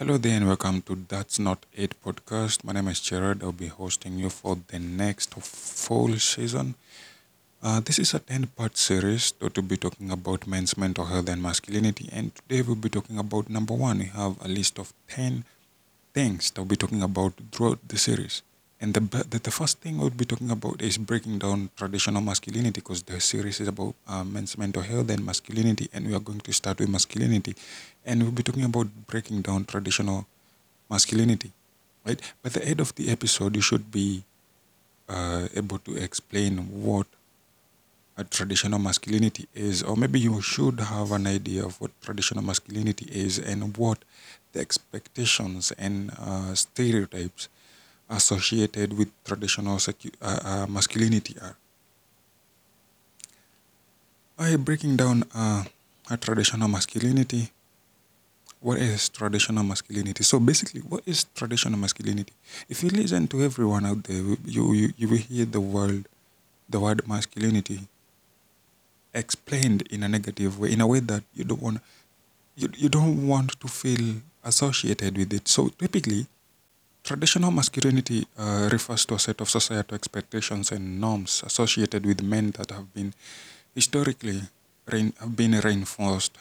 Hello there and welcome to That's Not It podcast. My name is Jared. I'll be hosting you for the next full season. Uh, this is a 10 part series that will be talking about men's mental health and masculinity. And today we'll be talking about number one. We have a list of 10 things that we'll be talking about throughout the series. And the, the, the first thing we'll be talking about is breaking down traditional masculinity because the series is about uh, men's mental health and masculinity. And we are going to start with masculinity. And we'll be talking about breaking down traditional masculinity, right? By the end of the episode, you should be uh, able to explain what a traditional masculinity is, or maybe you should have an idea of what traditional masculinity is and what the expectations and uh, stereotypes associated with traditional secu- uh, uh, masculinity are. By breaking down uh, a traditional masculinity, what is traditional masculinity? So basically, what is traditional masculinity? If you listen to everyone out there, you you, you will hear the word the word masculinity explained in a negative way, in a way that you don't want you, you don't want to feel associated with it. So typically, traditional masculinity uh, refers to a set of societal expectations and norms associated with men that have been historically rein, have been reinforced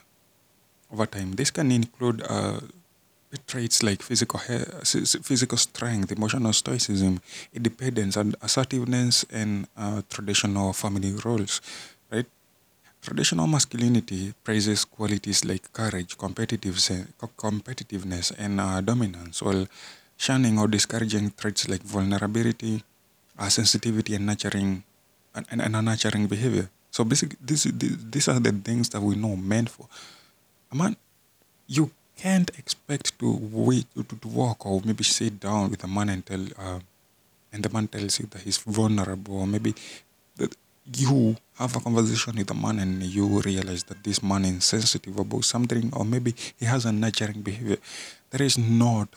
over time. This can include uh, traits like physical he- physical strength, emotional stoicism, independence, and assertiveness, and uh, traditional family roles. Right? Traditional masculinity praises qualities like courage, competitiveness, competitiveness and uh, dominance, while shunning or discouraging traits like vulnerability, uh, sensitivity, and nurturing and, and, and nurturing behavior. So basically, this, this, these are the things that we know men for. A man, you can't expect to wait to, to walk or maybe sit down with a man and tell uh, and the man tells you that he's vulnerable or maybe that you have a conversation with a man and you realize that this man is sensitive about something or maybe he has a nurturing behavior there is not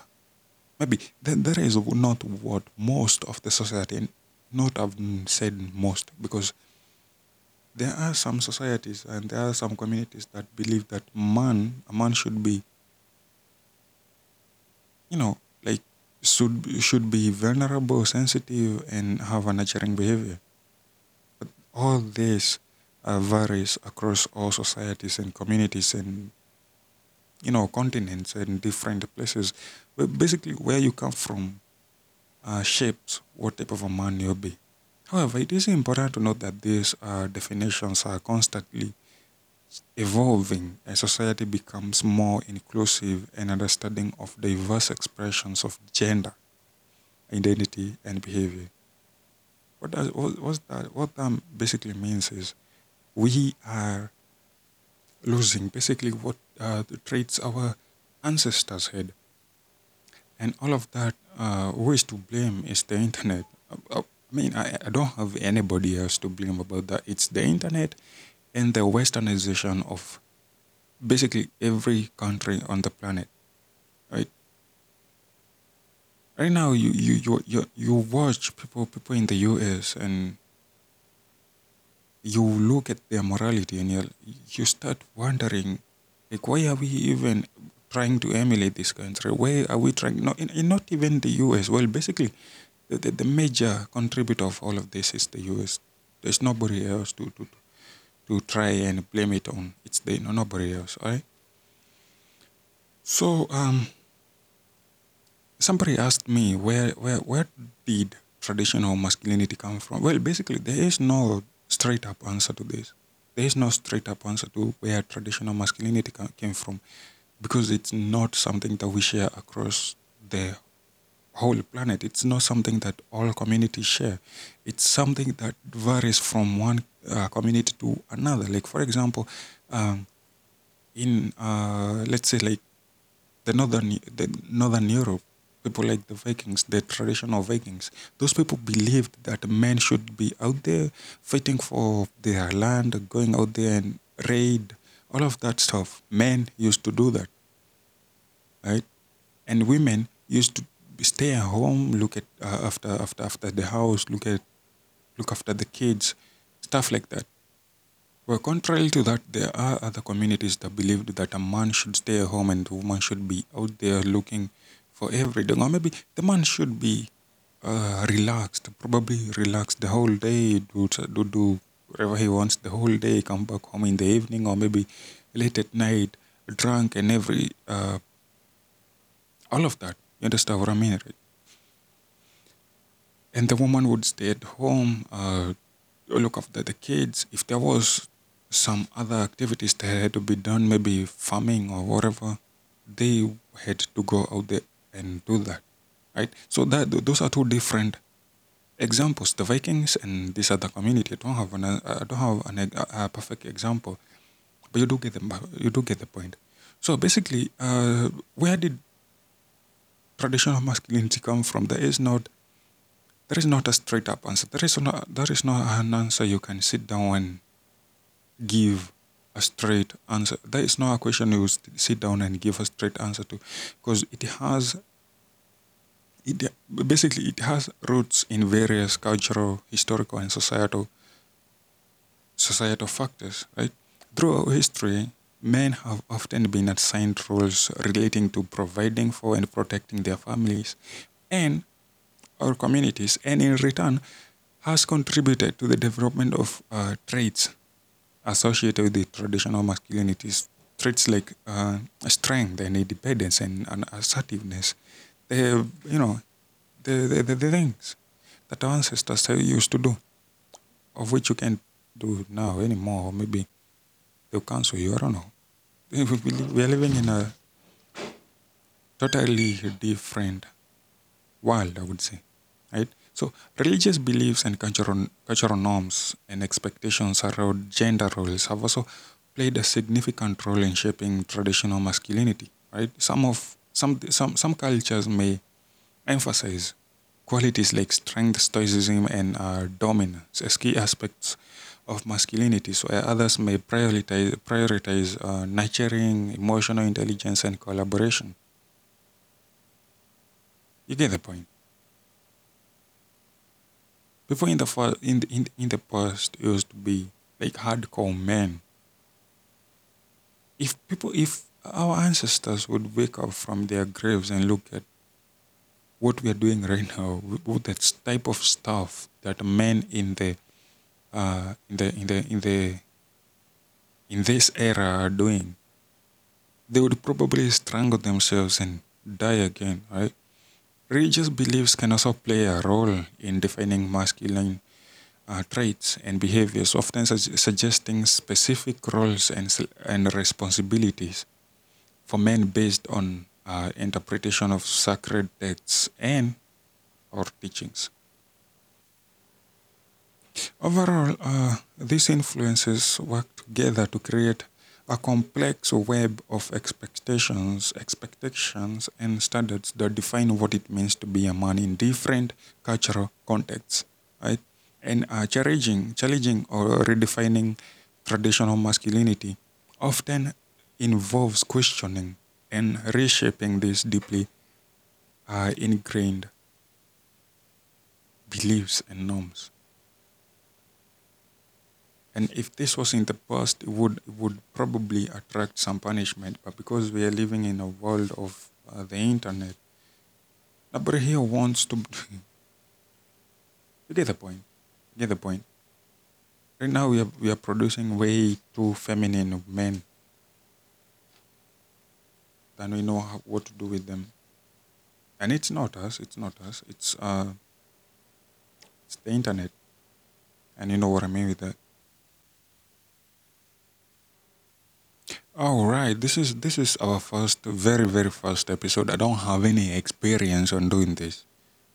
maybe there, there is not what most of the society not have said most because there are some societies and there are some communities that believe that man a man should be you know like should should be vulnerable sensitive and have a nurturing behavior. But all this uh, varies across all societies and communities and you know continents and different places but basically where you come from uh, shapes what type of a man you'll be however it is important to note that these uh, definitions are constantly evolving as society becomes more inclusive and understanding of diverse expressions of gender, identity, and behavior. What does what, that? What that basically means is we are losing basically what uh, the traits our ancestors had, and all of that. Uh, who is to blame is the internet. Uh, uh, I mean, I, I don't have anybody else to blame about that. It's the internet and the westernization of basically every country on the planet, right? Right now, you you you you, you watch people people in the U.S. and you look at their morality and you you start wondering, like, why are we even trying to emulate this country? Why are we trying? Not in, not even the U.S. Well, basically, the, the, the major contributor of all of this is the U.S. There's nobody else to to to try and blame it on. It's the no, nobody else, right? So um, somebody asked me where where where did traditional masculinity come from? Well, basically, there is no straight up answer to this. There is no straight up answer to where traditional masculinity came from, because it's not something that we share across the whole planet. It's not something that all communities share. It's something that varies from one uh, community to another. Like for example, um, in uh, let's say like the northern the northern Europe, people like the Vikings, the traditional Vikings, those people believed that men should be out there fighting for their land, going out there and raid, all of that stuff. Men used to do that, right? And women used to stay at home, look at uh, after after after the house, look at look after the kids, stuff like that. Well, contrary to that, there are other communities that believed that a man should stay at home and the woman should be out there looking for everything. Or maybe the man should be uh, relaxed, probably relaxed the whole day, do, do, do whatever he wants the whole day, come back home in the evening or maybe late at night, drunk and every, uh, all of that. You understand what I mean, right? And the woman would stay at home, uh, look after the kids. If there was some other activities that had to be done, maybe farming or whatever, they had to go out there and do that, right? So that those are two different examples. The Vikings and this other community. I don't have an I don't have an, a, a perfect example, but you do get the you do get the point. So basically, uh, where did traditional masculinity come from? There is not there is not a straight up answer. There is not there is not an answer you can sit down and give a straight answer. There is not a question you sit down and give a straight answer to, because it has. It basically it has roots in various cultural, historical, and societal societal factors. Right throughout history, men have often been assigned roles relating to providing for and protecting their families, and our communities, and in return, has contributed to the development of uh, traits associated with the traditional masculinities, traits like uh, strength and independence and, and assertiveness. They, you know, the, the, the, the things that our ancestors used to do, of which you can't do now anymore, or maybe they'll cancel you, I don't know. We are living in a totally different world, I would say, right? So religious beliefs and cultural, cultural norms and expectations around gender roles have also played a significant role in shaping traditional masculinity. Right? Some of some some some cultures may emphasize qualities like strength, stoicism, and uh, dominance as key aspects of masculinity, so others may prioritize prioritize uh, nurturing, emotional intelligence, and collaboration. You get the point. People in the first, in the, in, in the past used to be like hardcore men. If people, if our ancestors would wake up from their graves and look at what we are doing right now, with that type of stuff that men in the, uh, in the, in the, in the, in this era are doing, they would probably strangle themselves and die again, right? Religious beliefs can also play a role in defining masculine uh, traits and behaviors, often su- suggesting specific roles and, and responsibilities for men based on uh, interpretation of sacred texts and or teachings. Overall, uh, these influences work together to create a complex web of expectations, expectations and standards that define what it means to be a man in different cultural contexts, right? And challenging, challenging or redefining traditional masculinity often involves questioning and reshaping these deeply uh, ingrained beliefs and norms. And if this was in the past, it would it would probably attract some punishment. But because we are living in a world of uh, the internet, nobody here wants to. you get the point. You get the point. Right now, we are we are producing way too feminine men. Than we know how, what to do with them. And it's not us. It's not us. It's uh. It's the internet. And you know what I mean with that. All right, this is this is our first, very very first episode. I don't have any experience on doing this.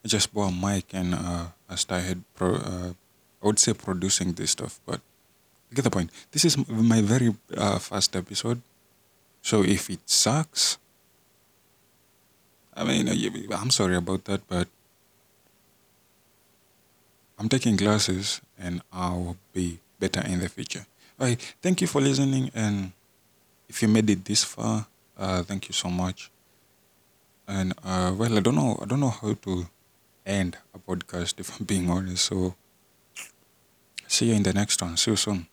I just bought a mic and uh, I started, pro, uh, I would say producing this stuff, but get the point. This is my very uh, first episode, so if it sucks, I mean, I'm sorry about that, but I'm taking classes and I'll be better in the future. All right, thank you for listening and if you made it this far, uh, thank you so much. And uh, well, I don't know, I don't know how to end a podcast if I'm being honest. So see you in the next one. See you soon.